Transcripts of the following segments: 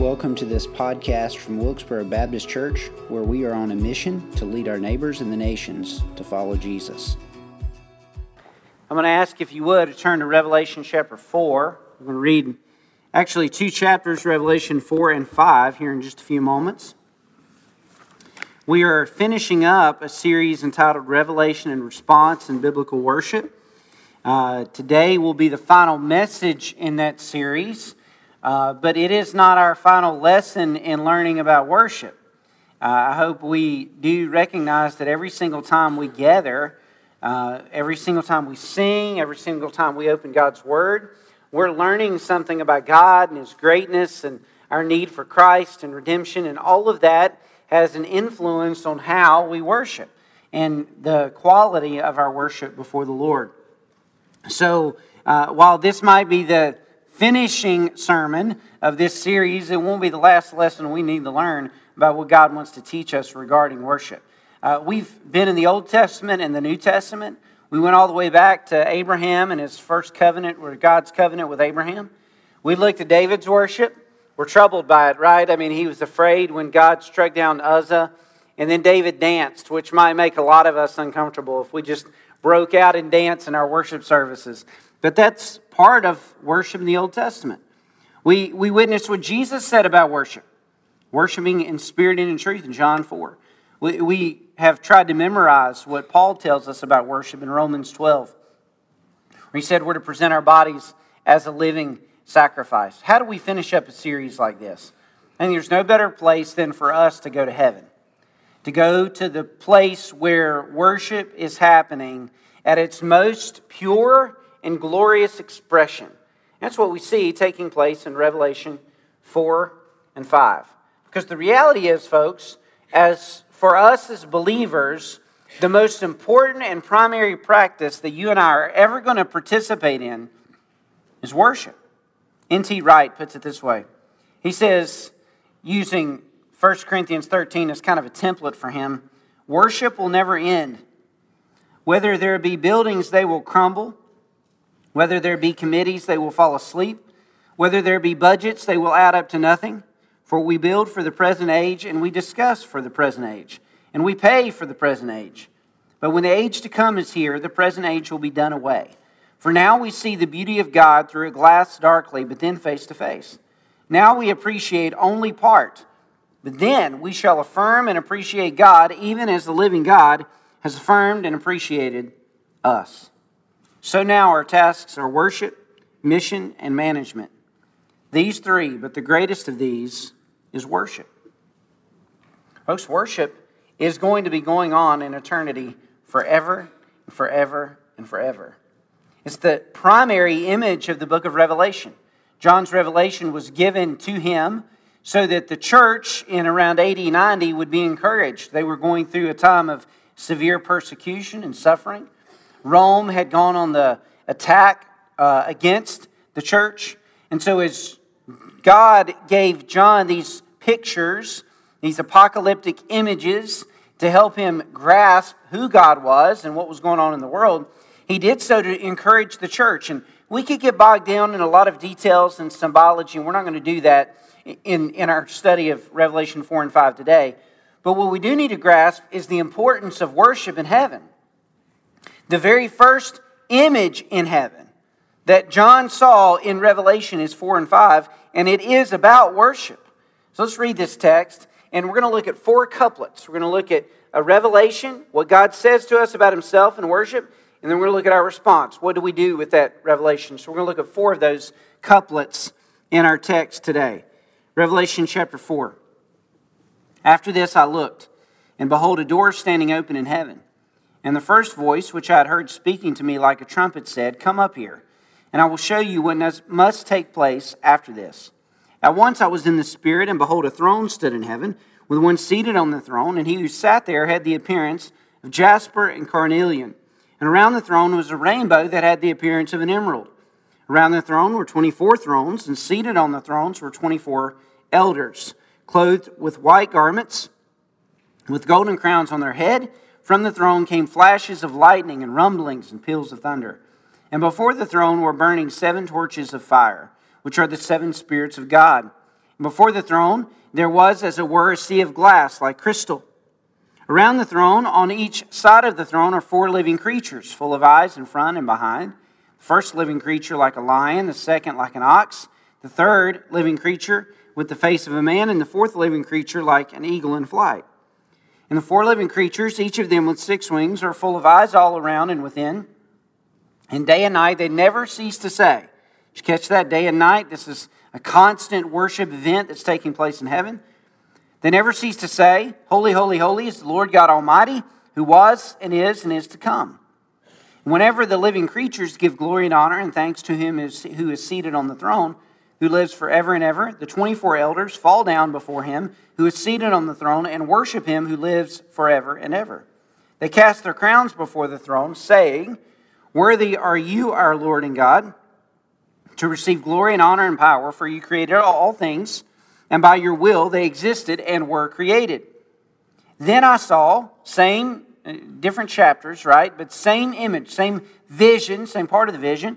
Welcome to this podcast from Wilkesboro Baptist Church, where we are on a mission to lead our neighbors and the nations to follow Jesus. I'm going to ask if you would to turn to Revelation chapter 4. I'm going to read actually two chapters, Revelation 4 and 5, here in just a few moments. We are finishing up a series entitled Revelation and Response in Biblical Worship. Uh, today will be the final message in that series, uh, but it is not our final lesson in learning about worship. Uh, I hope we do recognize that every single time we gather, uh, every single time we sing, every single time we open God's Word, we're learning something about God and His greatness and our need for Christ and redemption, and all of that has an influence on how we worship and the quality of our worship before the Lord. So, uh, while this might be the finishing sermon of this series, it won't be the last lesson we need to learn about what God wants to teach us regarding worship. Uh, we've been in the Old Testament and the New Testament. We went all the way back to Abraham and his first covenant, or God's covenant with Abraham. We looked at David's worship We're troubled by it, right? I mean, he was afraid when God struck down Uzzah. And then David danced, which might make a lot of us uncomfortable if we just broke out and dance in our worship services. But that's part of worship in the Old Testament. We, we witnessed what Jesus said about worship worshiping in spirit and in truth in John 4. We, we have tried to memorize what Paul tells us about worship in Romans 12, where he said we're to present our bodies as a living sacrifice. How do we finish up a series like this? Think there's no better place than for us to go to heaven, to go to the place where worship is happening at its most pure and glorious expression. That's what we see taking place in Revelation 4 and 5. Because the reality is, folks, as for us as believers, the most important and primary practice that you and I are ever going to participate in is worship. N.T. Wright puts it this way He says, using 1 Corinthians 13 as kind of a template for him, worship will never end. Whether there be buildings, they will crumble. Whether there be committees, they will fall asleep. Whether there be budgets, they will add up to nothing. For we build for the present age, and we discuss for the present age, and we pay for the present age. But when the age to come is here, the present age will be done away. For now we see the beauty of God through a glass darkly, but then face to face. Now we appreciate only part, but then we shall affirm and appreciate God, even as the living God has affirmed and appreciated us. So now our tasks are worship, mission, and management. These three, but the greatest of these is worship. Folks, worship is going to be going on in eternity forever and forever and forever. It's the primary image of the book of Revelation. John's revelation was given to him so that the church in around AD 90 would be encouraged. They were going through a time of severe persecution and suffering. Rome had gone on the attack uh, against the church. And so, as God gave John these pictures, these apocalyptic images, to help him grasp who God was and what was going on in the world, he did so to encourage the church. And we could get bogged down in a lot of details and symbology, and we're not going to do that in, in our study of Revelation 4 and 5 today. But what we do need to grasp is the importance of worship in heaven. The very first image in heaven that John saw in Revelation is 4 and 5, and it is about worship. So let's read this text, and we're going to look at four couplets. We're going to look at a revelation, what God says to us about himself and worship, and then we're going to look at our response. What do we do with that revelation? So we're going to look at four of those couplets in our text today. Revelation chapter 4. After this I looked, and behold, a door standing open in heaven. And the first voice, which I had heard speaking to me like a trumpet, said, Come up here, and I will show you what must take place after this. At once I was in the Spirit, and behold, a throne stood in heaven, with one seated on the throne, and he who sat there had the appearance of jasper and carnelian. And around the throne was a rainbow that had the appearance of an emerald. Around the throne were 24 thrones, and seated on the thrones were 24 elders, clothed with white garments, with golden crowns on their head. From the throne came flashes of lightning and rumblings and peals of thunder. And before the throne were burning seven torches of fire, which are the seven spirits of God. Before the throne, there was, as it were, a sea of glass like crystal. Around the throne, on each side of the throne, are four living creatures, full of eyes in front and behind. The first living creature like a lion, the second like an ox, the third living creature with the face of a man, and the fourth living creature like an eagle in flight. And the four living creatures, each of them with six wings, are full of eyes all around and within. And day and night they never cease to say, Did you catch that? Day and night. This is a constant worship event that's taking place in heaven. They never cease to say, Holy, holy, holy is the Lord God Almighty, who was and is and is to come. Whenever the living creatures give glory and honor and thanks to him who is seated on the throne, who lives forever and ever, the 24 elders fall down before him who is seated on the throne and worship him who lives forever and ever. They cast their crowns before the throne, saying, Worthy are you, our Lord and God, to receive glory and honor and power, for you created all things and by your will they existed and were created. Then I saw, same, uh, different chapters, right? But same image, same vision, same part of the vision.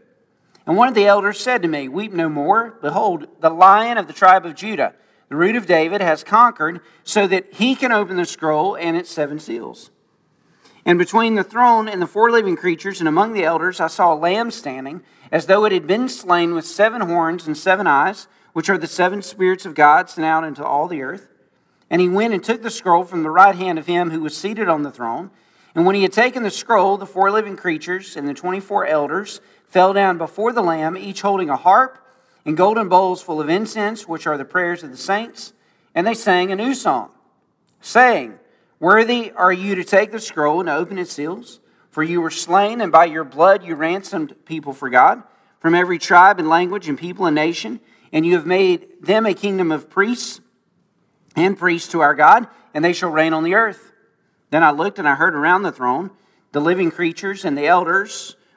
And one of the elders said to me, Weep no more. Behold, the lion of the tribe of Judah, the root of David, has conquered so that he can open the scroll and its seven seals. And between the throne and the four living creatures and among the elders, I saw a lamb standing, as though it had been slain with seven horns and seven eyes, which are the seven spirits of God sent out into all the earth. And he went and took the scroll from the right hand of him who was seated on the throne. And when he had taken the scroll, the four living creatures and the 24 elders fell down before the Lamb, each holding a harp and golden bowls full of incense, which are the prayers of the saints. And they sang a new song, saying, Worthy are you to take the scroll and open its seals, for you were slain, and by your blood you ransomed people for God from every tribe and language and people and nation, and you have made them a kingdom of priests and priests to our God, and they shall reign on the earth. Then I looked and I heard around the throne the living creatures and the elders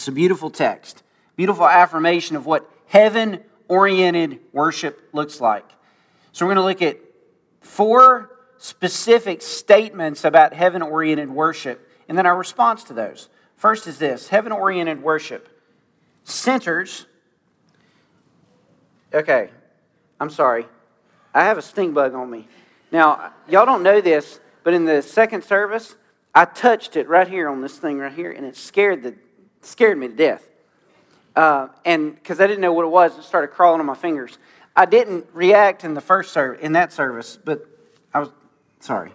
It's a beautiful text, beautiful affirmation of what heaven oriented worship looks like. So we're going to look at four specific statements about heaven oriented worship and then our response to those. First is this heaven oriented worship centers Okay, I'm sorry. I have a stink bug on me. Now, y'all don't know this, but in the second service, I touched it right here on this thing right here, and it scared the scared me to death. Uh, and because I didn't know what it was, it started crawling on my fingers. I didn't react in the first service, in that service, but I was sorry.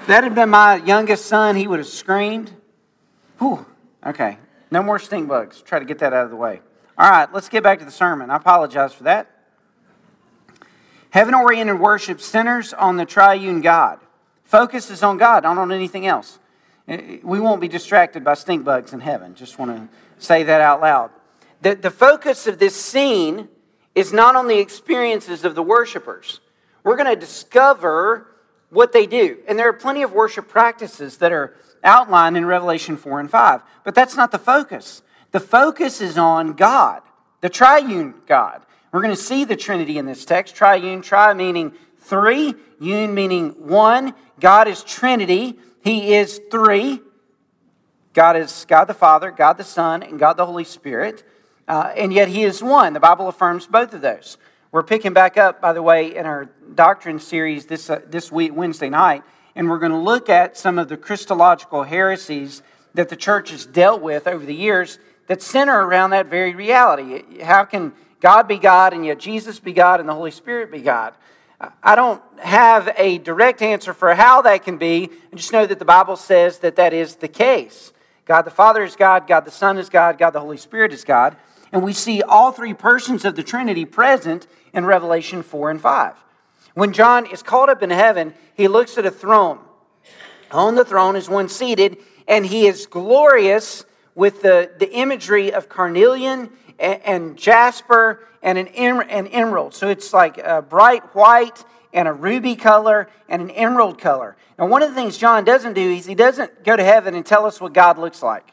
If that had been my youngest son, he would have screamed. Whew. Okay, no more stink bugs. Try to get that out of the way. All right, let's get back to the sermon. I apologize for that. Heaven oriented worship centers on the triune God. Focus is on God, not on anything else. Eh, we won't be distracted by stink bugs in heaven. Just want to say that out loud. The, the focus of this scene is not on the experiences of the worshipers. We're going to discover what they do. And there are plenty of worship practices that are outlined in Revelation 4 and 5. But that's not the focus. The focus is on God, the triune God. We're going to see the Trinity in this text. Triune, tri meaning three, un meaning one. God is Trinity. He is three. God is God the Father, God the Son, and God the Holy Spirit. Uh, and yet He is one. The Bible affirms both of those. We're picking back up, by the way, in our doctrine series this, uh, this week, Wednesday night, and we're going to look at some of the Christological heresies that the church has dealt with over the years that center around that very reality. How can God be God and yet Jesus be God and the Holy Spirit be God? I don't have a direct answer for how that can be. I just know that the Bible says that that is the case. God the Father is God, God the Son is God, God the Holy Spirit is God. And we see all three persons of the Trinity present in Revelation 4 and 5. When John is called up in heaven, he looks at a throne. On the throne is one seated, and he is glorious with the, the imagery of carnelian and, jasper and an, an emerald. So it's like a bright white and a ruby color and an emerald color. Now, one of the things John doesn't do is he doesn't go to heaven and tell us what God looks like.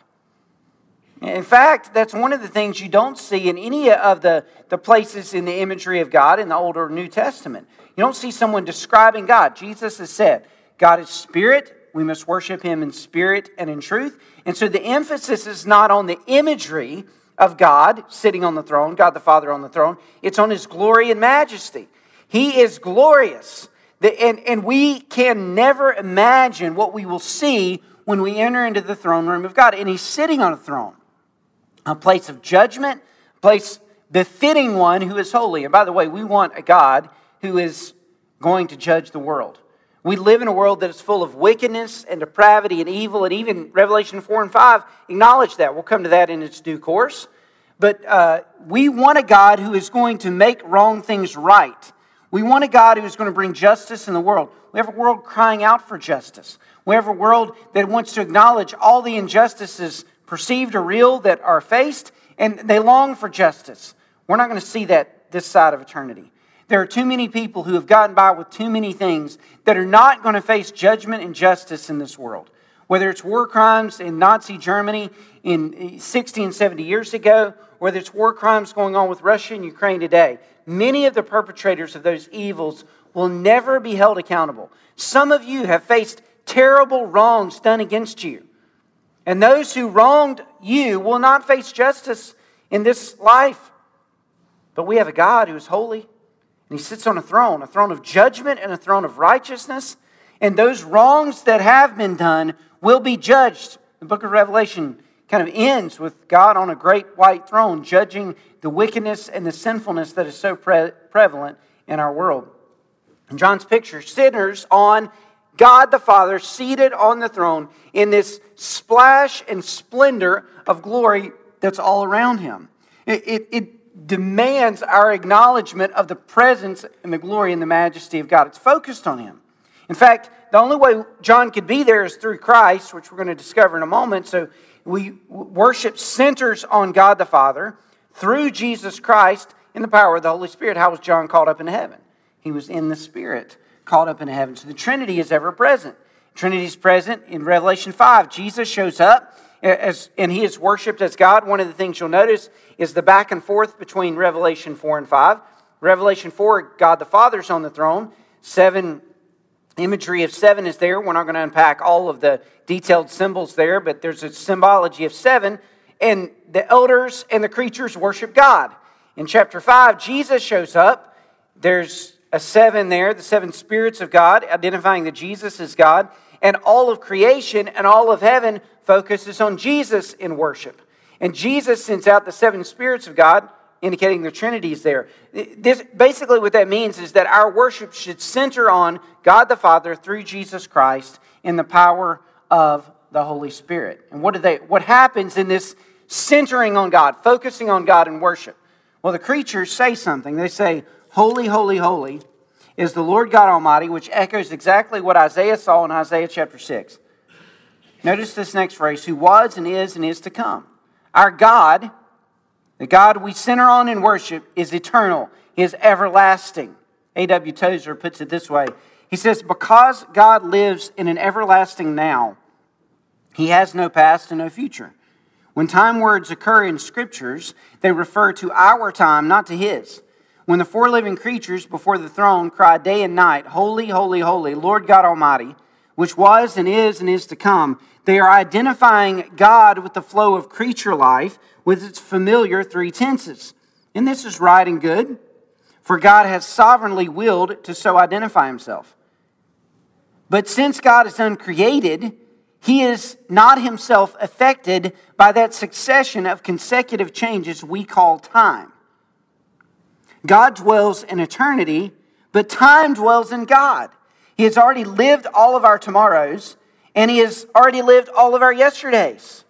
In fact, that's one of the things you don't see in any of the, the places in the imagery of God in the Old or New Testament. You don't see someone describing God. Jesus has said, God is spirit. We must worship him in spirit and in truth. And so the emphasis is not on the imagery of God sitting on the throne, God the Father on the throne, it's on his glory and majesty. He is glorious. And, and we can never imagine what we will see when we enter into the throne room of God. And he's sitting on a throne, a place of judgment, a place befitting one who is holy. And by the way, we want a God who is going to judge the world. We live in a world that is full of wickedness and depravity and evil, and even Revelation 4 and 5 acknowledge that. We'll come to that in its due course. But uh, we want a God who is going to make wrong things right. We want a God who is going to bring justice in the world. We have a world crying out for justice. We have a world that wants to acknowledge all the injustices, perceived or real, that are faced, and they long for justice. We're not going to see that this side of eternity. There are too many people who have gotten by with too many things that are not going to face judgment and justice in this world. Whether it's war crimes in Nazi Germany in eh, 60 and 70 years ago, whether it's war crimes going on with Russia and Ukraine today, many of the perpetrators of those evils will never be held accountable. Some of you have faced terrible wrongs done against you. And those who wronged you will not face justice in this life. But we have a God who is holy and he sits on a throne, a throne of judgment and a throne of righteousness. And those wrongs that have been done will be judged. The book of Revelation kind of ends with God on a great white throne judging the wickedness and the sinfulness that is so pre- prevalent in our world. In John's picture, sinners on God the Father seated on the throne in this splash and splendor of glory that's all around him. It, it, it demands our acknowledgement of the presence and the glory and the majesty of God. It's focused on Him. In fact, the only way John could be there is through Christ, which we're going to discover in a moment. So we worship centers on God the Father through Jesus Christ in the power of the Holy Spirit. How was John called up into heaven? He was in the Spirit, called up into heaven. So the Trinity is ever present. Trinity is present in Revelation 5. Jesus shows up as, and he is worshiped as God. One of the things you'll notice is the back and forth between Revelation 4 and 5. Revelation 4, God the Father's on the throne. Seven, imagery of seven is there. We're not going to unpack all of the detailed symbols there, but there's a symbology of seven. And the elders and the creatures worship God. In chapter 5, Jesus shows up. There's a seven there, the seven spirits of God, identifying that Jesus is God. And all of creation and all of heaven focuses on Jesus in worship. And Jesus sends out the seven spirits of God, indicating the Trinity is there. This, basically, what that means is that our worship should center on God the Father through Jesus Christ in the power of the Holy Spirit. And what, do they, what happens in this centering on God, focusing on God in worship? Well, the creatures say something. They say, Holy, holy, holy is the Lord God Almighty, which echoes exactly what Isaiah saw in Isaiah chapter 6. Notice this next phrase who was and is and is to come. Our God, the God we center on in worship, is eternal, he is everlasting. A.W. Tozer puts it this way He says, Because God lives in an everlasting now, he has no past and no future. When time words occur in scriptures, they refer to our time, not to his. When the four living creatures before the throne cry day and night, Holy, holy, holy, Lord God Almighty, which was and is and is to come. They are identifying God with the flow of creature life with its familiar three tenses. And this is right and good, for God has sovereignly willed to so identify himself. But since God is uncreated, he is not himself affected by that succession of consecutive changes we call time. God dwells in eternity but time dwells in God. He has already lived all of our tomorrows, and He has already lived all of our yesterdays.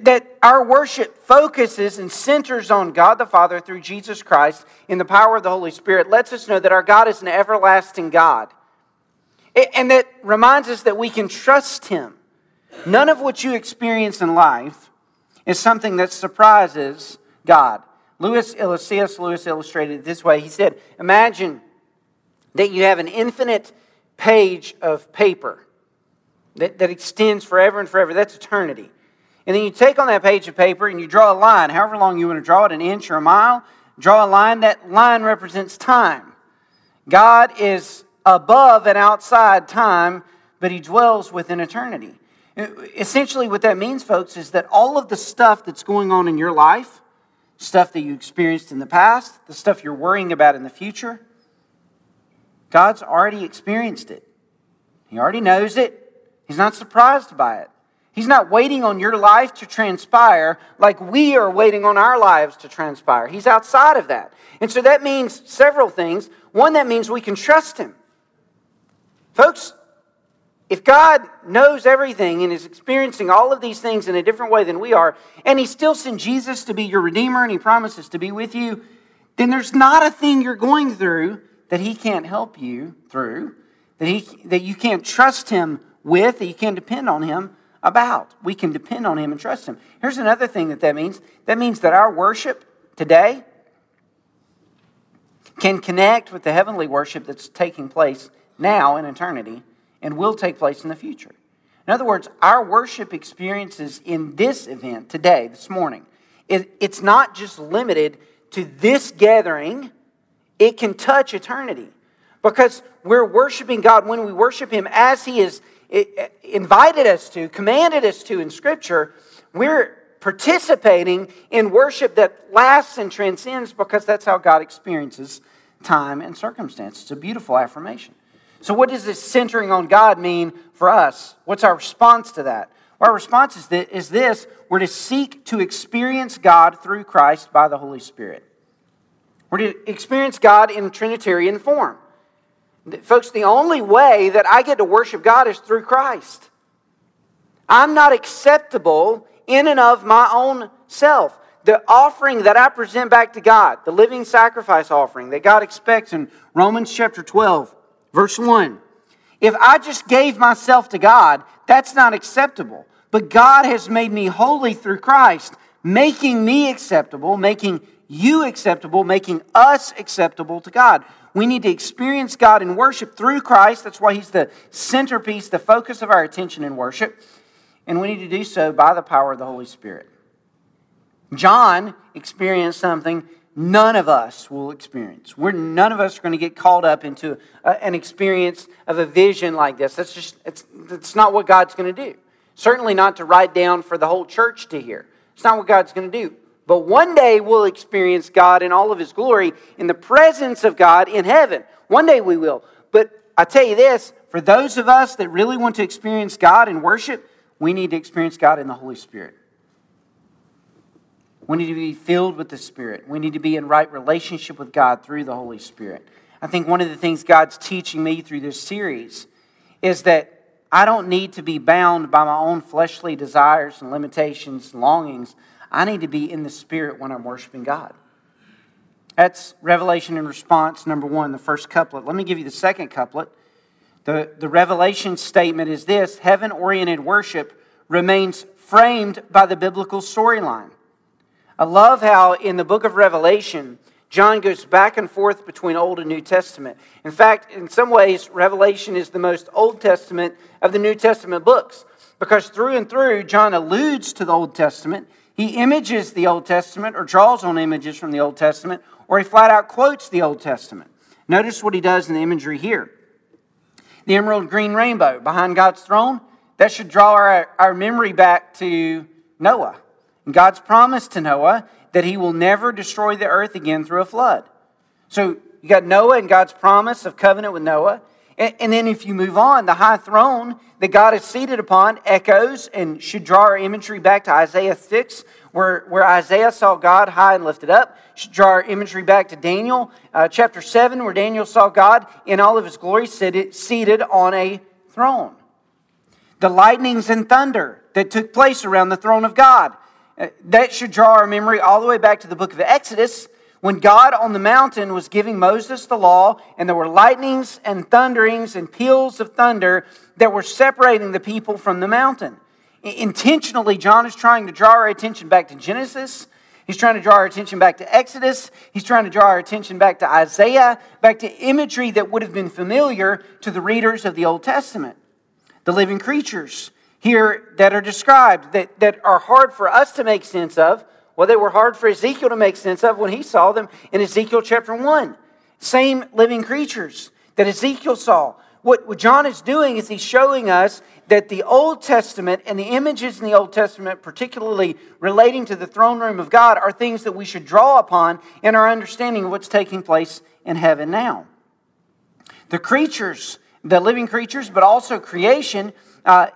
That our worship focuses and centers on God the Father through Jesus Christ in the power of the Holy Spirit lets us know that our God is an everlasting God. And that reminds us that we can trust Him. None of what you experience in life is something that surprises God. Lewis, C.S. Lewis illustrated it this way. He said, Imagine that you have an infinite page of paper that, that extends forever and forever. That's eternity. And then you take on that page of paper and you draw a line, however long you want to draw it, an inch or a mile. Draw a line. That line represents time. God is above and outside time, but he dwells within eternity. Essentially, what that means, folks, is that all of the stuff that's going on in your life, stuff that you experienced in the past, the stuff you're worrying about in the future, God's already experienced it. He already knows it. He's not surprised by it. He's not waiting on your life to transpire like we are waiting on our lives to transpire. He's outside of that. And so that means several things. One, that means we can trust Him. Folks, if God knows everything and is experiencing all of these things in a different way than we are, and He still sent Jesus to be your Redeemer and He promises to be with you, then there's not a thing you're going through that He can't help you through, that, he, that you can't trust Him with, that you can't depend on Him about. We can depend on Him and trust Him. Here's another thing that that means that means that our worship today can connect with the heavenly worship that's taking place now in eternity and will take place in the future. In other words, our worship experiences in this event today, this morning, it, it's not just limited to this gathering, it can touch eternity. Because we're worshiping God when we worship Him as He has invited us to, commanded us to in Scripture, we're participating in worship that lasts and transcends because that's how God experiences time and circumstance. It's a beautiful affirmation. So, what does this centering on God mean for us? What's our response to that? Well, our response is this, is this we're to seek to experience God through Christ by the Holy Spirit. We're to experience God in Trinitarian form. Folks, the only way that I get to worship God is through Christ. I'm not acceptable in and of my own self. The offering that I present back to God, the living sacrifice offering that God expects in Romans chapter 12, Verse 1 If I just gave myself to God, that's not acceptable. But God has made me holy through Christ, making me acceptable, making you acceptable, making us acceptable to God. We need to experience God in worship through Christ. That's why He's the centerpiece, the focus of our attention in worship. And we need to do so by the power of the Holy Spirit. John experienced something none of us will experience. We're none of us are going to get called up into a, an experience of a vision like this. That's just it's that's not what God's going to do. Certainly not to write down for the whole church to hear. It's not what God's going to do. But one day we'll experience God in all of his glory in the presence of God in heaven. One day we will. But I tell you this, for those of us that really want to experience God in worship, we need to experience God in the Holy Spirit. We need to be filled with the Spirit. We need to be in right relationship with God through the Holy Spirit. I think one of the things God's teaching me through this series is that I don't need to be bound by my own fleshly desires and limitations and longings. I need to be in the Spirit when I'm worshiping God. That's revelation in response, number one, the first couplet. Let me give you the second couplet. The, the revelation statement is this heaven oriented worship remains framed by the biblical storyline. I love how in the book of Revelation, John goes back and forth between Old and New Testament. In fact, in some ways, Revelation is the most Old Testament of the New Testament books because through and through, John alludes to the Old Testament. He images the Old Testament or draws on images from the Old Testament, or he flat out quotes the Old Testament. Notice what he does in the imagery here. The emerald green rainbow behind God's throne, that should draw our, our memory back to Noah. God's promise to Noah that he will never destroy the earth again through a flood. So you got Noah and God's promise of covenant with Noah. And then if you move on, the high throne that God is seated upon echoes and should draw our imagery back to Isaiah 6, where, where Isaiah saw God high and lifted up. Should draw our imagery back to Daniel uh, chapter 7, where Daniel saw God in all of his glory seated, seated on a throne. The lightnings and thunder that took place around the throne of God. Uh, that should draw our memory all the way back to the book of Exodus, when God on the mountain was giving Moses the law, and there were lightnings and thunderings and peals of thunder that were separating the people from the mountain. Intentionally, John is trying to draw our attention back to Genesis. He's trying to draw our attention back to Exodus. He's trying to draw our attention back to Isaiah, back to imagery that would have been familiar to the readers of the Old Testament. The living creatures here that are described that, that are hard for us to make sense of well, they were hard for Ezekiel to make sense of when he saw them in Ezekiel chapter 1. Same living creatures that Ezekiel saw. What, what John is doing is he's showing us that the Old Testament and the images in the Old Testament, particularly relating to the throne room of God, are things that we should draw upon in our understanding of what's taking place in heaven now. The creatures, the living creatures, but also creation, uh,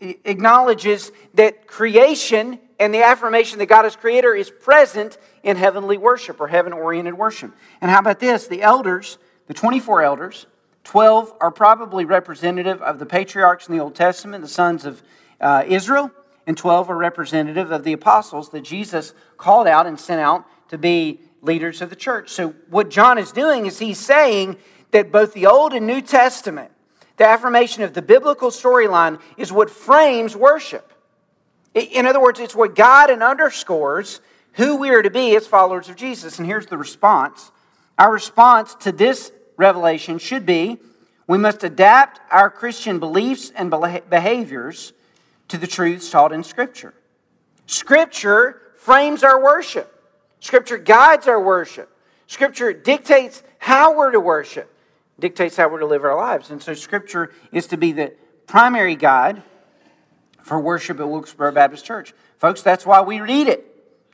acknowledges that creation and the affirmation that God is creator is present in heavenly worship or heaven oriented worship. And how about this? The elders, the 24 elders, 12 are probably representative of the patriarchs in the Old Testament, the sons of uh, Israel, and 12 are representative of the apostles that Jesus called out and sent out to be leaders of the church. So, what John is doing is he's saying that both the Old and New Testament, the affirmation of the biblical storyline, is what frames worship. In other words, it's what God and underscores who we are to be as followers of Jesus. And here's the response our response to this revelation should be we must adapt our Christian beliefs and behaviors to the truths taught in Scripture. Scripture frames our worship, Scripture guides our worship, Scripture dictates how we're to worship, dictates how we're to live our lives. And so, Scripture is to be the primary guide for worship at Wilkesboro Baptist Church. Folks, that's why we read it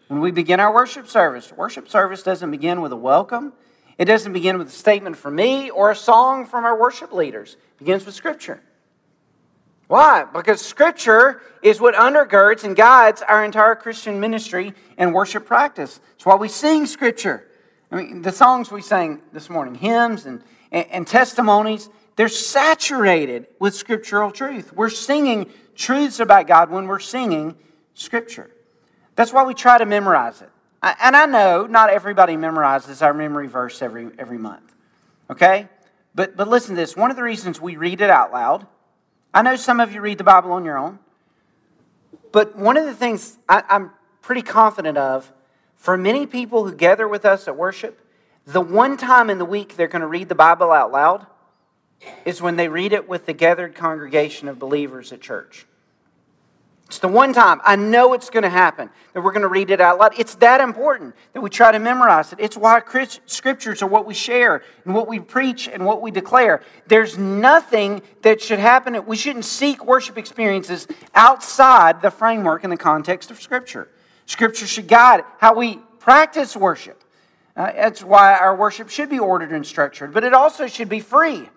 when we begin our worship service. Worship service doesn't begin with a welcome, it doesn't begin with a statement from me or a song from our worship leaders. It begins with Scripture. Why? Because Scripture is what undergirds and guides our entire Christian ministry and worship practice. It's why we sing Scripture. I mean, the songs we sang this morning, hymns and, and, and testimonies, they're saturated with scriptural truth. We're singing truths about God when we're singing Scripture. That's why we try to memorize it. And I know not everybody memorizes our memory verse every, every month, okay? But, but listen to this. One of the reasons we read it out loud, I know some of you read the Bible on your own, but one of the things I, I'm pretty confident of for many people who gather with us at worship, the one time in the week they're going to read the Bible out loud is when they read it with the gathered congregation of believers at church. It's the one time I know it's going to happen that we're going to read it out loud. It's that important that we try to memorize it. It's why scriptures are what we share and what we preach and what we declare. There's nothing that should happen. We shouldn't seek worship experiences outside the framework and the context of Scripture. Scripture should guide how we practice worship. Uh, that's why our worship should be ordered and structured, but it also should be free.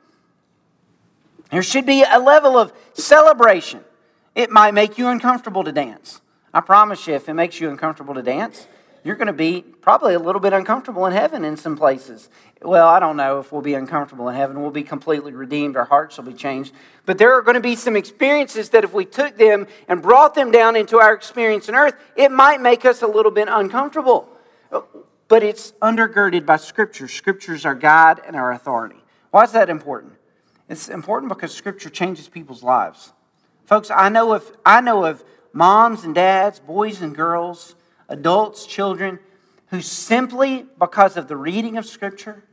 There should be a level of celebration. It might make you uncomfortable to dance. I promise you, if it makes you uncomfortable to dance, you're going to be probably a little bit uncomfortable in heaven in some places. Well, I don't know if we'll be uncomfortable in heaven. We'll be completely redeemed. Our hearts will be changed. But there are going to be some experiences that if we took them and brought them down into our experience on earth, it might make us a little bit uncomfortable. But it's undergirded by Scripture. Scripture's our guide and our authority. Why is that important? It's important because Scripture changes people's lives. Folks, I know of, I know of moms and dads, boys and girls, adults, children, who simply because of the reading of Scripture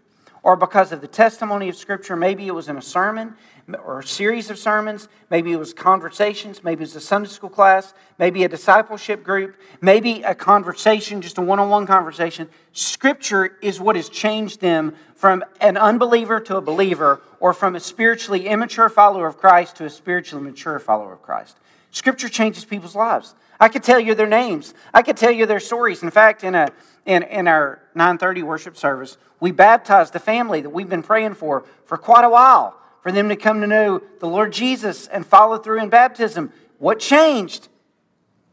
or because of the testimony of Scripture, maybe it was in a sermon, or a series of sermons. Maybe it was conversations. Maybe it was a Sunday school class. Maybe a discipleship group. Maybe a conversation, just a one on one conversation. Scripture is what has changed them from an unbeliever to a believer, or from a spiritually immature follower of Christ to a spiritually mature follower of Christ. Scripture changes people's lives. I could tell you their names. I could tell you their stories. In fact, in, a, in, in our 930 worship service, we baptized the family that we've been praying for for quite a while for them to come to know the Lord Jesus and follow through in baptism. What changed?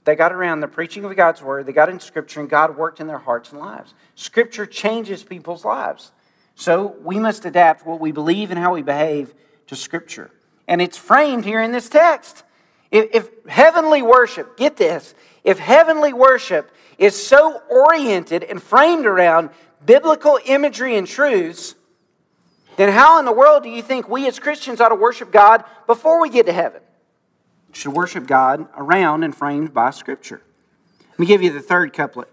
They got around the preaching of God's word, they got in Scripture, and God worked in their hearts and lives. Scripture changes people's lives. So we must adapt what we believe and how we behave to Scripture. And it's framed here in this text. If, if heavenly worship, get this, if heavenly worship is so oriented and framed around biblical imagery and truths, then how in the world do you think we as Christians ought to worship God before we get to heaven? We should worship God around and framed by Scripture. Let me give you the third couplet.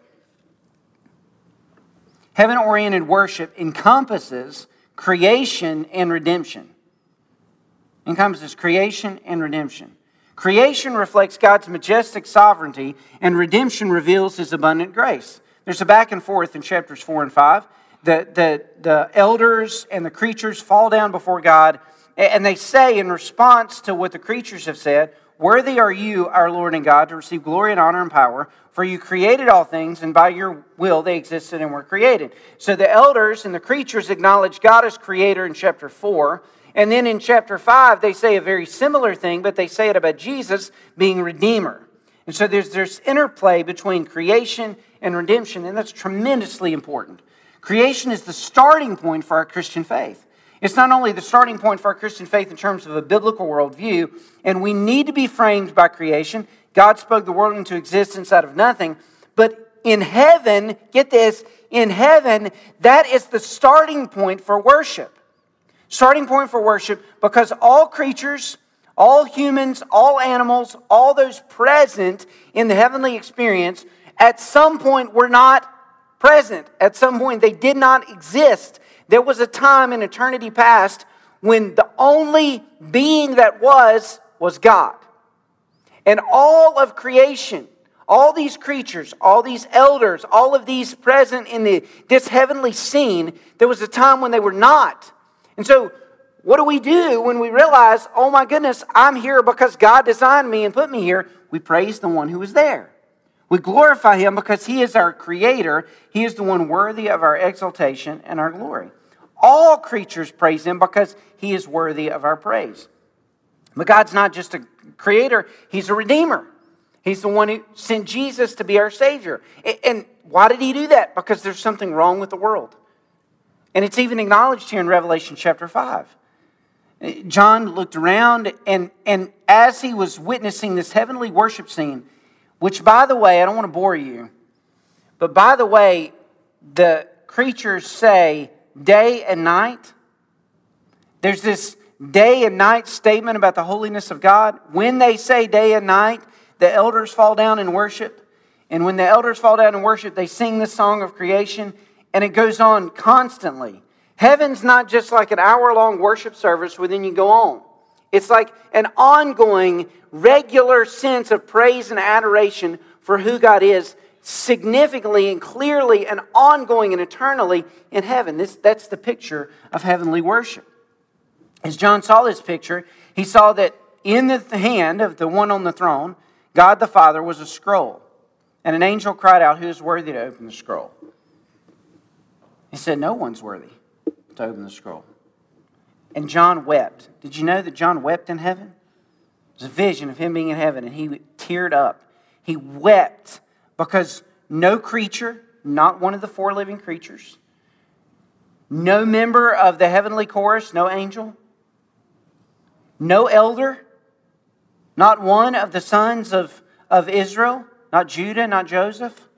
Heaven oriented worship encompasses creation and redemption. Encompasses creation and redemption. Creation reflects God's majestic sovereignty, and redemption reveals his abundant grace. There's a back and forth in chapters 4 and 5. The, the, the elders and the creatures fall down before God, and they say, in response to what the creatures have said, Worthy are you, our Lord and God, to receive glory and honor and power, for you created all things, and by your will they existed and were created. So the elders and the creatures acknowledge God as creator in chapter 4. And then in chapter 5, they say a very similar thing, but they say it about Jesus being Redeemer. And so there's this interplay between creation and redemption, and that's tremendously important. Creation is the starting point for our Christian faith. It's not only the starting point for our Christian faith in terms of a biblical worldview, and we need to be framed by creation. God spoke the world into existence out of nothing, but in heaven, get this, in heaven, that is the starting point for worship starting point for worship because all creatures, all humans, all animals, all those present in the heavenly experience, at some point were not present. At some point, they did not exist. There was a time in eternity past when the only being that was was God. And all of creation, all these creatures, all these elders, all of these present in the, this heavenly scene, there was a time when they were not. And so, what do we do when we realize, oh my goodness, I'm here because God designed me and put me here? We praise the one who is there. We glorify him because he is our creator. He is the one worthy of our exaltation and our glory. All creatures praise him because he is worthy of our praise. But God's not just a creator, he's a redeemer. He's the one who sent Jesus to be our Savior. And why did he do that? Because there's something wrong with the world. And it's even acknowledged here in Revelation chapter 5. John looked around, and, and as he was witnessing this heavenly worship scene, which, by the way, I don't want to bore you, but by the way, the creatures say day and night. There's this day and night statement about the holiness of God. When they say day and night, the elders fall down and worship. And when the elders fall down and worship, they sing the song of creation and it goes on constantly. Heaven's not just like an hour long worship service where then you go on. It's like an ongoing, regular sense of praise and adoration for who God is, significantly and clearly and ongoing and eternally in heaven. This, that's the picture of heavenly worship. As John saw this picture, he saw that in the hand of the one on the throne, God the Father was a scroll. And an angel cried out, Who is worthy to open the scroll? He said, No one's worthy to open the scroll. And John wept. Did you know that John wept in heaven? It was a vision of him being in heaven, and he teared up. He wept because no creature, not one of the four living creatures, no member of the heavenly chorus, no angel, no elder, not one of the sons of, of Israel, not Judah, not Joseph,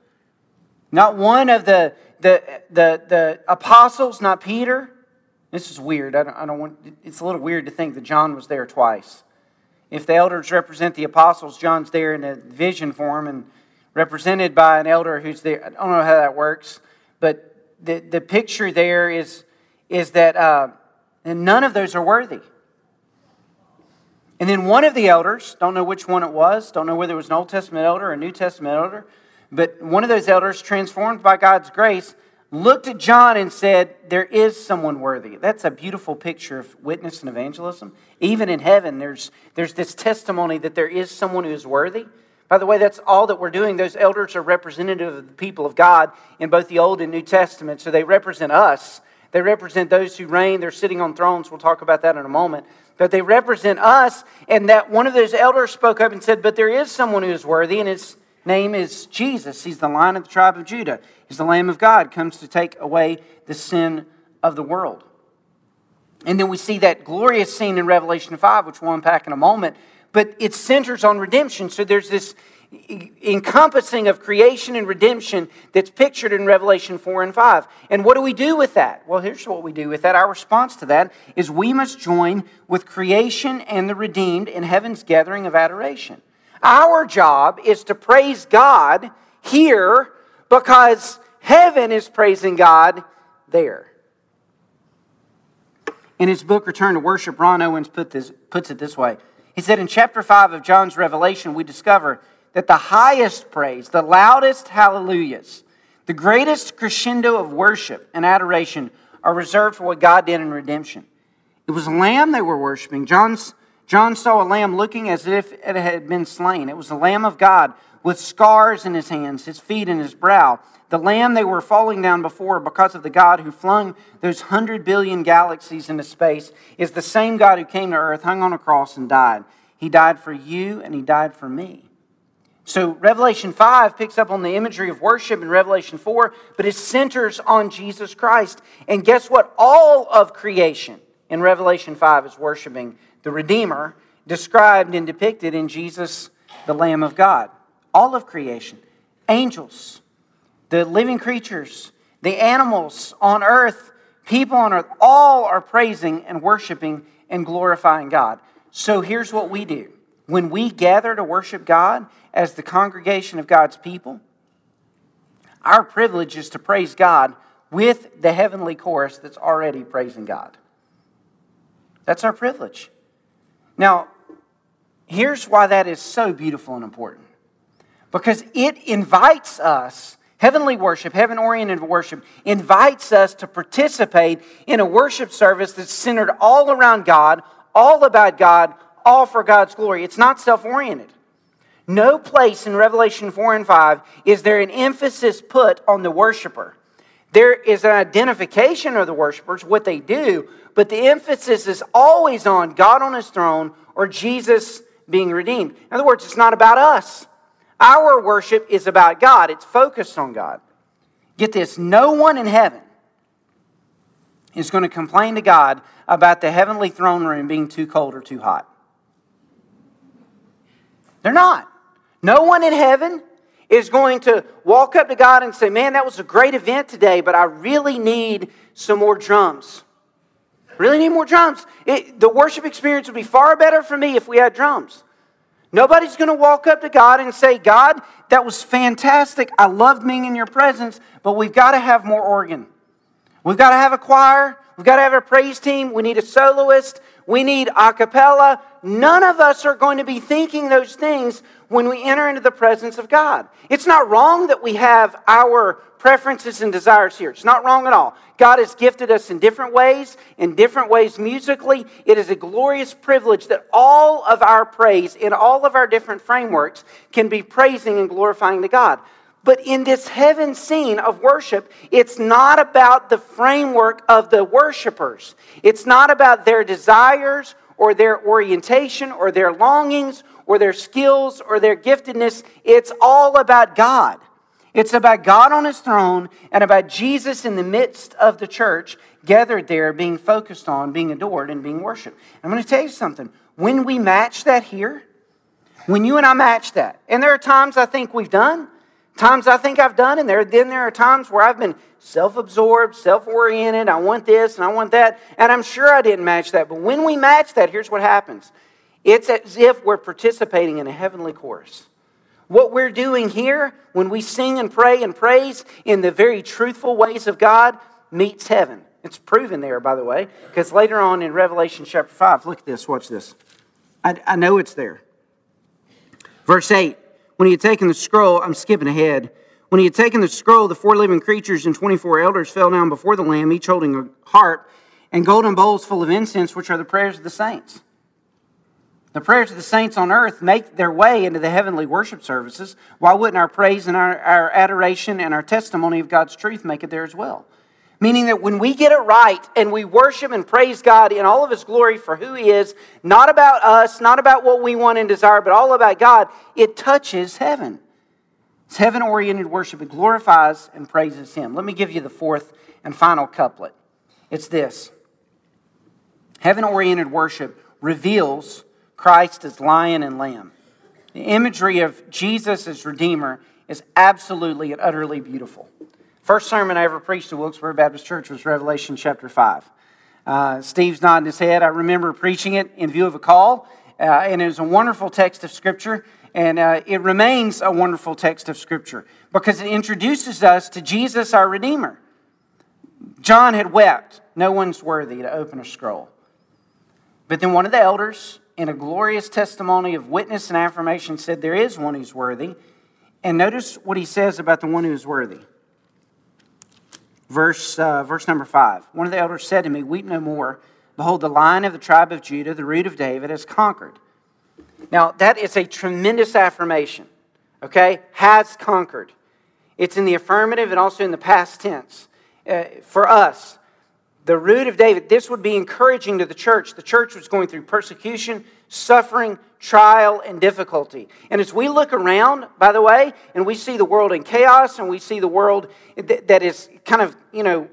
not one of the the, the, the apostles, not Peter. This is weird. I don't, I don't want, it's a little weird to think that John was there twice. If the elders represent the apostles, John's there in a vision form and represented by an elder who's there. I don't know how that works, but the, the picture there is, is that uh, and none of those are worthy. And then one of the elders, don't know which one it was, don't know whether it was an Old Testament elder or a New Testament elder, but one of those elders, transformed by God's grace, looked at John and said, There is someone worthy. That's a beautiful picture of witness and evangelism. Even in heaven, there's, there's this testimony that there is someone who is worthy. By the way, that's all that we're doing. Those elders are representative of the people of God in both the Old and New Testament, so they represent us. They represent those who reign. They're sitting on thrones. We'll talk about that in a moment. But they represent us, and that one of those elders spoke up and said, But there is someone who is worthy, and his name is Jesus. He's the lion of the tribe of Judah. He's the Lamb of God, comes to take away the sin of the world. And then we see that glorious scene in Revelation 5, which we'll unpack in a moment, but it centers on redemption. So there's this encompassing of creation and redemption that's pictured in Revelation 4 and 5. And what do we do with that? Well, here's what we do with that. Our response to that is we must join with creation and the redeemed in heaven's gathering of adoration. Our job is to praise God here because heaven is praising God there. In his book, Return to Worship, Ron Owens put this, puts it this way. He said in chapter 5 of John's Revelation, we discover that the highest praise, the loudest hallelujahs, the greatest crescendo of worship and adoration are reserved for what God did in redemption. It was a lamb they were worshiping. John's, John saw a lamb looking as if it had been slain. It was the Lamb of God with scars in his hands, his feet, and his brow. The lamb they were falling down before because of the God who flung those hundred billion galaxies into space is the same God who came to earth, hung on a cross, and died. He died for you and he died for me. So Revelation 5 picks up on the imagery of worship in Revelation 4, but it centers on Jesus Christ. And guess what? All of creation in Revelation 5 is worshiping the Redeemer, described and depicted in Jesus, the Lamb of God. All of creation. Angels, the living creatures, the animals on earth, people on earth, all are praising and worshiping and glorifying God. So here's what we do when we gather to worship God as the congregation of God's people, our privilege is to praise God with the heavenly chorus that's already praising God. That's our privilege. Now, here's why that is so beautiful and important because it invites us Heavenly worship, heaven oriented worship, invites us to participate in a worship service that's centered all around God, all about God, all for God's glory. It's not self oriented. No place in Revelation 4 and 5 is there an emphasis put on the worshiper. There is an identification of the worshipers, what they do, but the emphasis is always on God on his throne or Jesus being redeemed. In other words, it's not about us. Our worship is about God, it's focused on God. Get this no one in heaven is going to complain to God about the heavenly throne room being too cold or too hot. They're not. No one in heaven is going to walk up to God and say, Man, that was a great event today, but I really need some more drums. Really need more drums. It, the worship experience would be far better for me if we had drums. Nobody's going to walk up to God and say, God, that was fantastic. I loved being in your presence, but we've got to have more organ. We've got to have a choir. We've got to have a praise team. We need a soloist. We need a cappella. None of us are going to be thinking those things when we enter into the presence of God. It's not wrong that we have our preferences and desires here. It's not wrong at all. God has gifted us in different ways, in different ways musically. It is a glorious privilege that all of our praise in all of our different frameworks can be praising and glorifying to God. But in this heaven scene of worship, it's not about the framework of the worshipers. It's not about their desires or their orientation or their longings or their skills or their giftedness. It's all about God. It's about God on his throne and about Jesus in the midst of the church, gathered there, being focused on, being adored, and being worshiped. I'm going to tell you something. When we match that here, when you and I match that, and there are times I think we've done, times I think I've done, and there, then there are times where I've been self absorbed, self oriented. I want this and I want that. And I'm sure I didn't match that. But when we match that, here's what happens it's as if we're participating in a heavenly chorus. What we're doing here when we sing and pray and praise in the very truthful ways of God meets heaven. It's proven there, by the way, because later on in Revelation chapter 5, look at this, watch this. I, I know it's there. Verse 8 When he had taken the scroll, I'm skipping ahead. When he had taken the scroll, the four living creatures and 24 elders fell down before the Lamb, each holding a harp and golden bowls full of incense, which are the prayers of the saints. The prayers of the saints on earth make their way into the heavenly worship services. Why wouldn't our praise and our, our adoration and our testimony of God's truth make it there as well? Meaning that when we get it right and we worship and praise God in all of His glory for who He is, not about us, not about what we want and desire, but all about God, it touches heaven. It's heaven oriented worship. It glorifies and praises Him. Let me give you the fourth and final couplet it's this Heaven oriented worship reveals Christ as lion and lamb. The imagery of Jesus as Redeemer is absolutely and utterly beautiful. First sermon I ever preached at Wilkesboro Baptist Church was Revelation chapter 5. Uh, Steve's nodding his head. I remember preaching it in view of a call, uh, and it was a wonderful text of Scripture, and uh, it remains a wonderful text of Scripture because it introduces us to Jesus, our Redeemer. John had wept. No one's worthy to open a scroll. But then one of the elders, in a glorious testimony of witness and affirmation, said, There is one who's worthy. And notice what he says about the one who is worthy verse, uh, verse number five. One of the elders said to me, Weep no more. Behold, the lion of the tribe of Judah, the root of David, has conquered. Now, that is a tremendous affirmation, okay? Has conquered. It's in the affirmative and also in the past tense. Uh, for us, the root of David, this would be encouraging to the church. The church was going through persecution, suffering, trial, and difficulty. And as we look around, by the way, and we see the world in chaos and we see the world that is kind of, you know,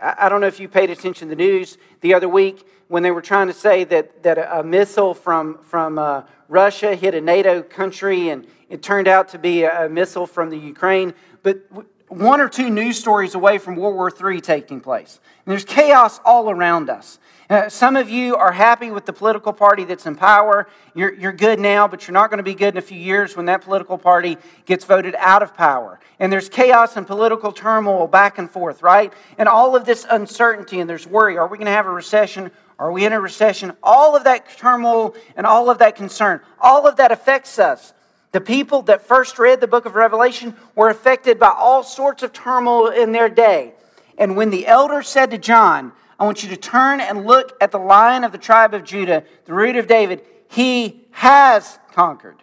I don't know if you paid attention to the news the other week when they were trying to say that, that a missile from, from uh, Russia hit a NATO country and it turned out to be a missile from the Ukraine. But one or two news stories away from World War III taking place. And there's chaos all around us. Uh, some of you are happy with the political party that's in power. You're, you're good now, but you're not going to be good in a few years when that political party gets voted out of power. And there's chaos and political turmoil back and forth, right? And all of this uncertainty and there's worry. Are we going to have a recession? Are we in a recession? All of that turmoil and all of that concern, all of that affects us. The people that first read the book of Revelation were affected by all sorts of turmoil in their day. And when the elder said to John, I want you to turn and look at the lion of the tribe of Judah, the root of David, he has conquered.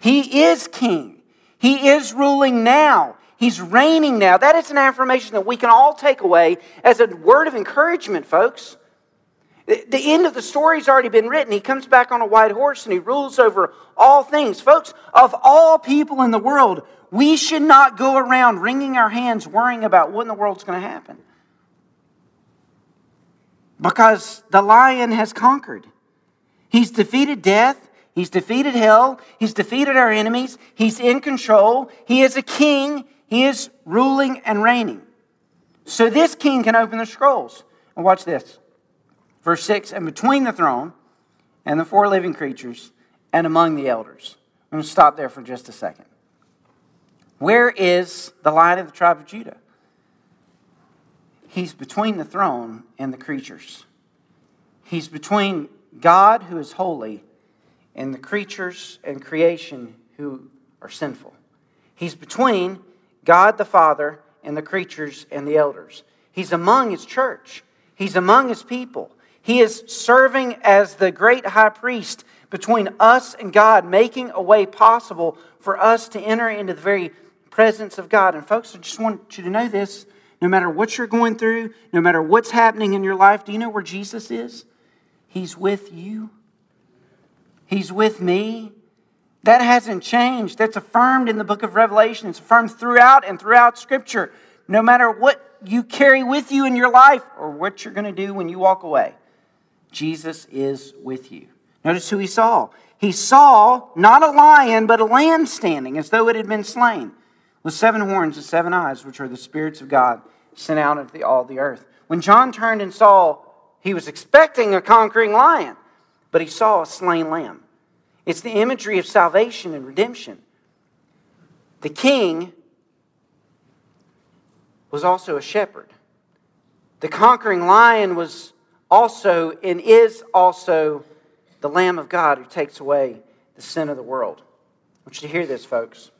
He is king. He is ruling now. He's reigning now. That is an affirmation that we can all take away as a word of encouragement, folks. The end of the story's already been written. He comes back on a white horse and he rules over all things. Folks, of all people in the world, we should not go around wringing our hands worrying about what in the world's going to happen. Because the lion has conquered. He's defeated death. He's defeated hell. He's defeated our enemies. He's in control. He is a king. He is ruling and reigning. So this king can open the scrolls. And watch this. Verse 6 And between the throne and the four living creatures and among the elders. I'm going to stop there for just a second. Where is the lion of the tribe of Judah? He's between the throne and the creatures. He's between God, who is holy, and the creatures and creation who are sinful. He's between God the Father and the creatures and the elders. He's among his church, he's among his people. He is serving as the great high priest between us and God, making a way possible for us to enter into the very presence of God. And, folks, I just want you to know this no matter what you're going through, no matter what's happening in your life, do you know where Jesus is? He's with you, He's with me. That hasn't changed. That's affirmed in the book of Revelation. It's affirmed throughout and throughout Scripture. No matter what you carry with you in your life or what you're going to do when you walk away. Jesus is with you. Notice who he saw. He saw not a lion, but a lamb standing as though it had been slain, with seven horns and seven eyes, which are the spirits of God sent out into all the earth. When John turned and saw, he was expecting a conquering lion, but he saw a slain lamb. It's the imagery of salvation and redemption. The king was also a shepherd. The conquering lion was also and is also the Lamb of God who takes away the sin of the world. I want you to hear this, folks.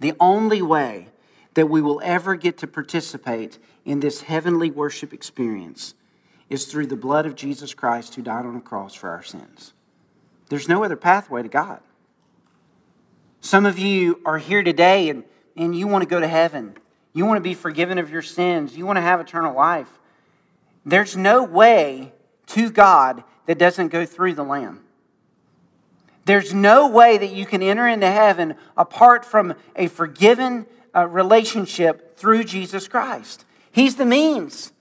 The only way that we will ever get to participate in this heavenly worship experience is through the blood of Jesus Christ who died on a cross for our sins. There's no other pathway to God. Some of you are here today and, and you want to go to heaven. You want to be forgiven of your sins. You want to have eternal life. There's no way to God that doesn't go through the Lamb. There's no way that you can enter into heaven apart from a forgiven uh, relationship through Jesus Christ. He's the means,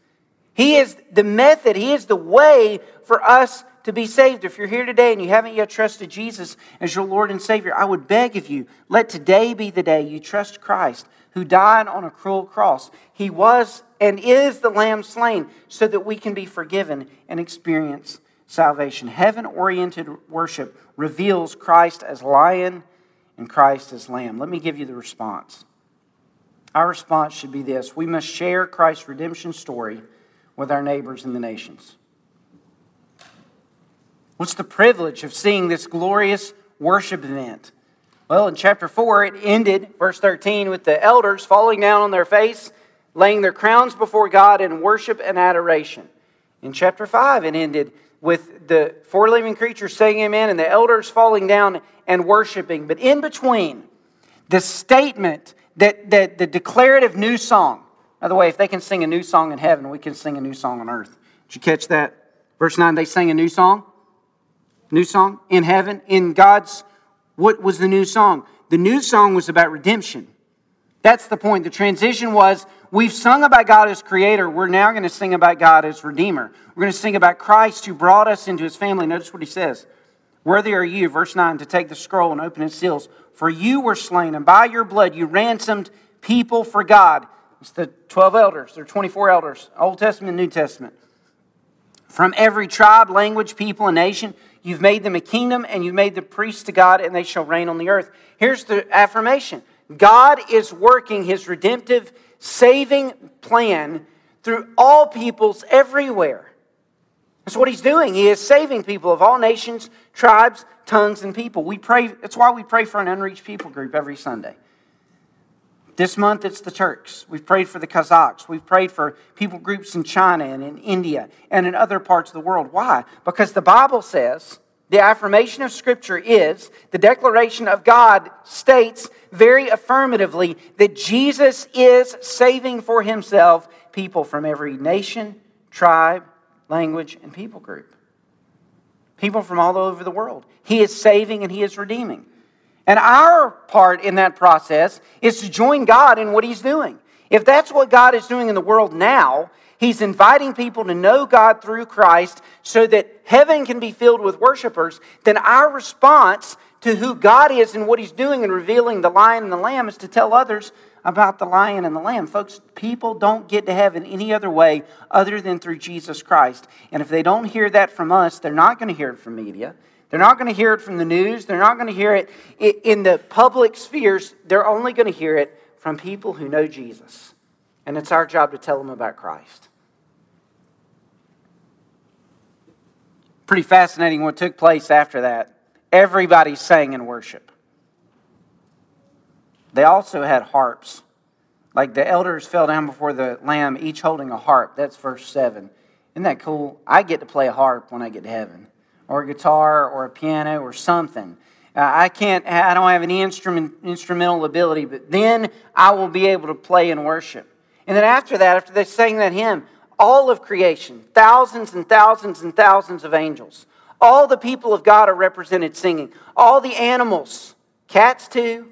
He is the method, He is the way for us to be saved. If you're here today and you haven't yet trusted Jesus as your Lord and Savior, I would beg of you, let today be the day you trust Christ who died on a cruel cross. He was and is the Lamb slain so that we can be forgiven and experience salvation. Heaven oriented worship reveals Christ as lion and Christ as lamb. Let me give you the response. Our response should be this we must share Christ's redemption story with our neighbors in the nations. What's the privilege of seeing this glorious worship event? Well, in chapter 4, it ended, verse 13, with the elders falling down on their face, laying their crowns before God in worship and adoration. In chapter 5, it ended with the four living creatures saying amen and the elders falling down and worshiping. But in between, the statement that, that the declarative new song, by the way, if they can sing a new song in heaven, we can sing a new song on earth. Did you catch that? Verse 9, they sang a new song. New song in heaven, in God's what was the new song? The new song was about redemption. That's the point. The transition was we've sung about God as creator. We're now going to sing about God as redeemer. We're going to sing about Christ who brought us into his family. Notice what he says. Worthy are you, verse 9, to take the scroll and open its seals. For you were slain, and by your blood you ransomed people for God. It's the 12 elders, there are 24 elders, Old Testament, New Testament. From every tribe, language, people, and nation. You've made them a kingdom and you've made them priests to God, and they shall reign on the earth. Here's the affirmation God is working his redemptive, saving plan through all peoples everywhere. That's what he's doing. He is saving people of all nations, tribes, tongues, and people. We pray, that's why we pray for an unreached people group every Sunday. This month it's the Turks. We've prayed for the Kazakhs. We've prayed for people groups in China and in India and in other parts of the world. Why? Because the Bible says the affirmation of Scripture is the declaration of God states very affirmatively that Jesus is saving for himself people from every nation, tribe, language, and people group. People from all over the world. He is saving and he is redeeming. And our part in that process is to join God in what He's doing. If that's what God is doing in the world now, He's inviting people to know God through Christ so that heaven can be filled with worshipers, then our response to who God is and what He's doing and revealing the lion and the lamb is to tell others about the lion and the lamb. Folks, people don't get to heaven any other way other than through Jesus Christ. And if they don't hear that from us, they're not going to hear it from media. They're not going to hear it from the news. They're not going to hear it in the public spheres. They're only going to hear it from people who know Jesus. And it's our job to tell them about Christ. Pretty fascinating what took place after that. Everybody sang in worship. They also had harps. Like the elders fell down before the Lamb, each holding a harp. That's verse 7. Isn't that cool? I get to play a harp when I get to heaven or a guitar or a piano or something. Uh, I can't, I don't have any instrument, instrumental ability, but then I will be able to play and worship. And then after that, after they sang that hymn, all of creation, thousands and thousands and thousands of angels, all the people of God are represented singing. All the animals, cats too,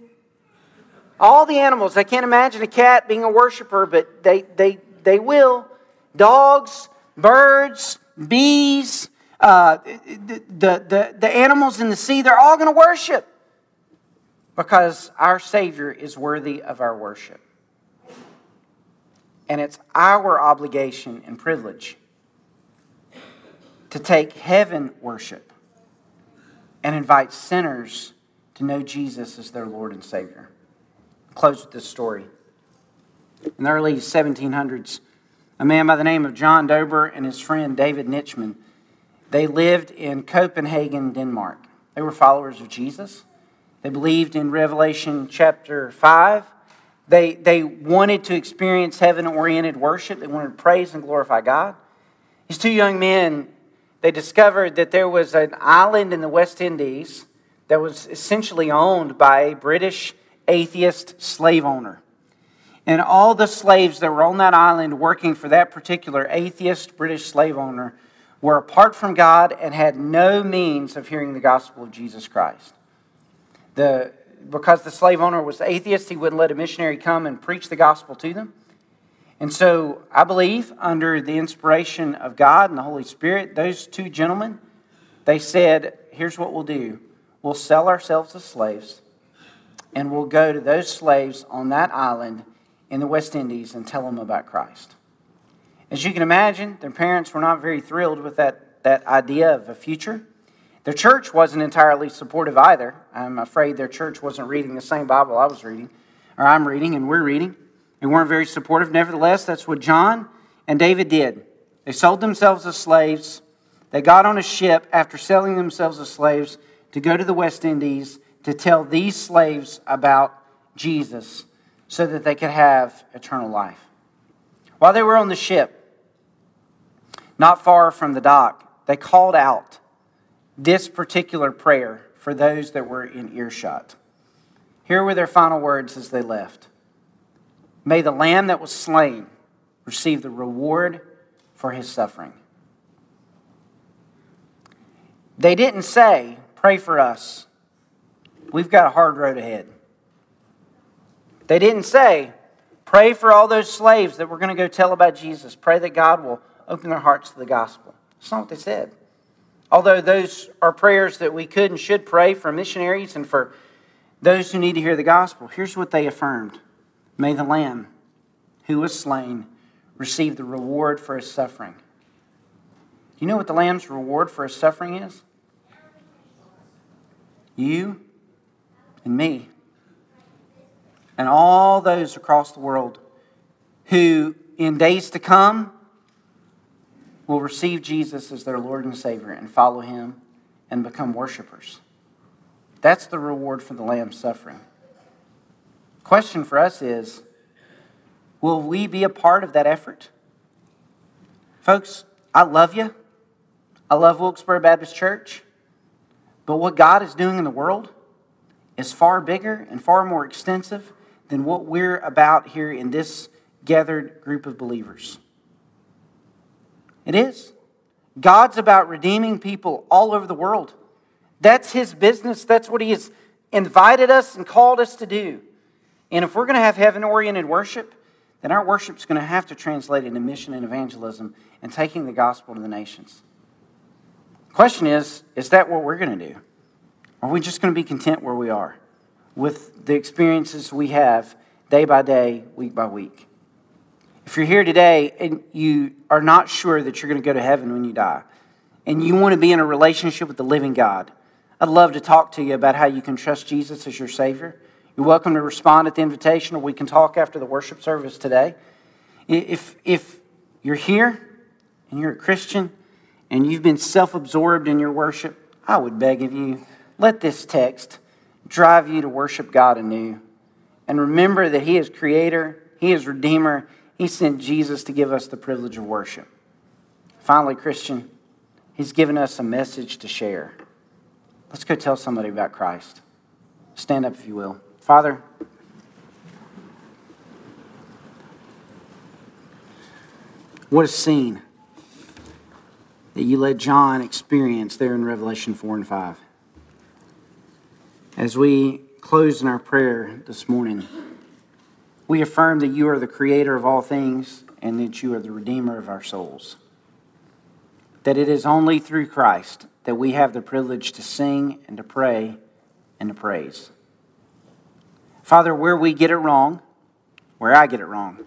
all the animals. I can't imagine a cat being a worshiper, but they, they, they will. Dogs, birds, bees, uh, the, the, the animals in the sea, they're all going to worship because our Savior is worthy of our worship. And it's our obligation and privilege to take heaven worship and invite sinners to know Jesus as their Lord and Savior. I'll close with this story. In the early 1700s, a man by the name of John Dober and his friend David Nitschmann they lived in Copenhagen, Denmark. They were followers of Jesus. They believed in Revelation chapter 5. They, they wanted to experience heaven oriented worship. They wanted to praise and glorify God. These two young men, they discovered that there was an island in the West Indies that was essentially owned by a British atheist slave owner. And all the slaves that were on that island working for that particular atheist British slave owner were apart from God and had no means of hearing the gospel of Jesus Christ. The, because the slave owner was atheist, he wouldn't let a missionary come and preach the gospel to them. And so I believe, under the inspiration of God and the Holy Spirit, those two gentlemen, they said, Here's what we'll do we'll sell ourselves as slaves, and we'll go to those slaves on that island in the West Indies and tell them about Christ. As you can imagine, their parents were not very thrilled with that, that idea of a future. Their church wasn't entirely supportive either. I'm afraid their church wasn't reading the same Bible I was reading, or I'm reading, and we're reading. They weren't very supportive. Nevertheless, that's what John and David did. They sold themselves as slaves. They got on a ship after selling themselves as slaves to go to the West Indies to tell these slaves about Jesus so that they could have eternal life. While they were on the ship, not far from the dock, they called out this particular prayer for those that were in earshot. Here were their final words as they left May the lamb that was slain receive the reward for his suffering. They didn't say, Pray for us. We've got a hard road ahead. They didn't say, Pray for all those slaves that we're going to go tell about Jesus. Pray that God will open their hearts to the gospel. That's not what they said. Although those are prayers that we could and should pray for missionaries and for those who need to hear the gospel, here's what they affirmed May the Lamb who was slain receive the reward for his suffering. Do you know what the Lamb's reward for his suffering is? You and me and all those across the world who, in days to come, will receive Jesus as their Lord and Savior and follow Him and become worshipers. That's the reward for the Lamb's suffering. Question for us is will we be a part of that effort? Folks, I love you. I love Wilkesboro Baptist Church. But what God is doing in the world is far bigger and far more extensive than what we're about here in this gathered group of believers. It is. God's about redeeming people all over the world. That's His business. That's what He has invited us and called us to do. And if we're going to have heaven oriented worship, then our worship is going to have to translate into mission and evangelism and taking the gospel to the nations. The question is is that what we're going to do? Are we just going to be content where we are? with the experiences we have day by day, week by week. If you're here today and you are not sure that you're going to go to heaven when you die, and you want to be in a relationship with the living God, I'd love to talk to you about how you can trust Jesus as your Savior. You're welcome to respond at the invitation, or we can talk after the worship service today. If, if you're here and you're a Christian and you've been self absorbed in your worship, I would beg of you, let this text drive you to worship God anew. And remember that He is Creator, He is Redeemer. He sent Jesus to give us the privilege of worship. Finally, Christian, He's given us a message to share. Let's go tell somebody about Christ. Stand up if you will. Father, what a scene that you let John experience there in Revelation 4 and 5. As we close in our prayer this morning, we affirm that you are the creator of all things and that you are the redeemer of our souls. That it is only through Christ that we have the privilege to sing and to pray and to praise. Father, where we get it wrong, where I get it wrong,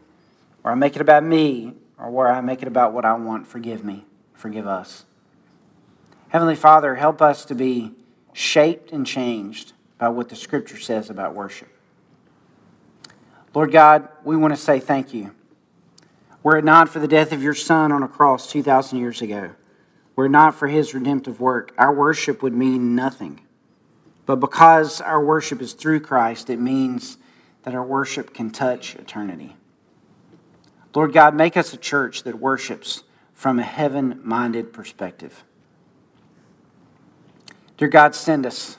where I make it about me, or where I make it about what I want, forgive me, forgive us. Heavenly Father, help us to be shaped and changed by what the Scripture says about worship. Lord God, we want to say thank you. Were it not for the death of your Son on a cross 2,000 years ago, were it not for his redemptive work, our worship would mean nothing. But because our worship is through Christ, it means that our worship can touch eternity. Lord God, make us a church that worships from a heaven minded perspective. Dear God, send us.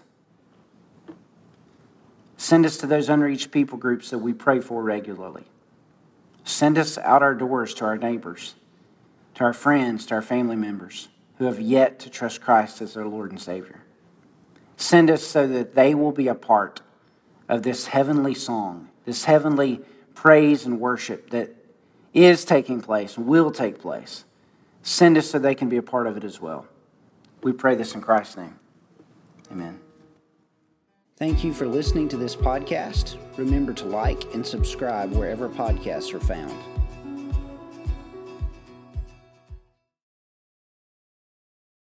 Send us to those unreached people groups that we pray for regularly. Send us out our doors to our neighbors, to our friends, to our family members who have yet to trust Christ as their Lord and Savior. Send us so that they will be a part of this heavenly song, this heavenly praise and worship that is taking place, and will take place. Send us so they can be a part of it as well. We pray this in Christ's name. Amen. Thank you for listening to this podcast. Remember to like and subscribe wherever podcasts are found.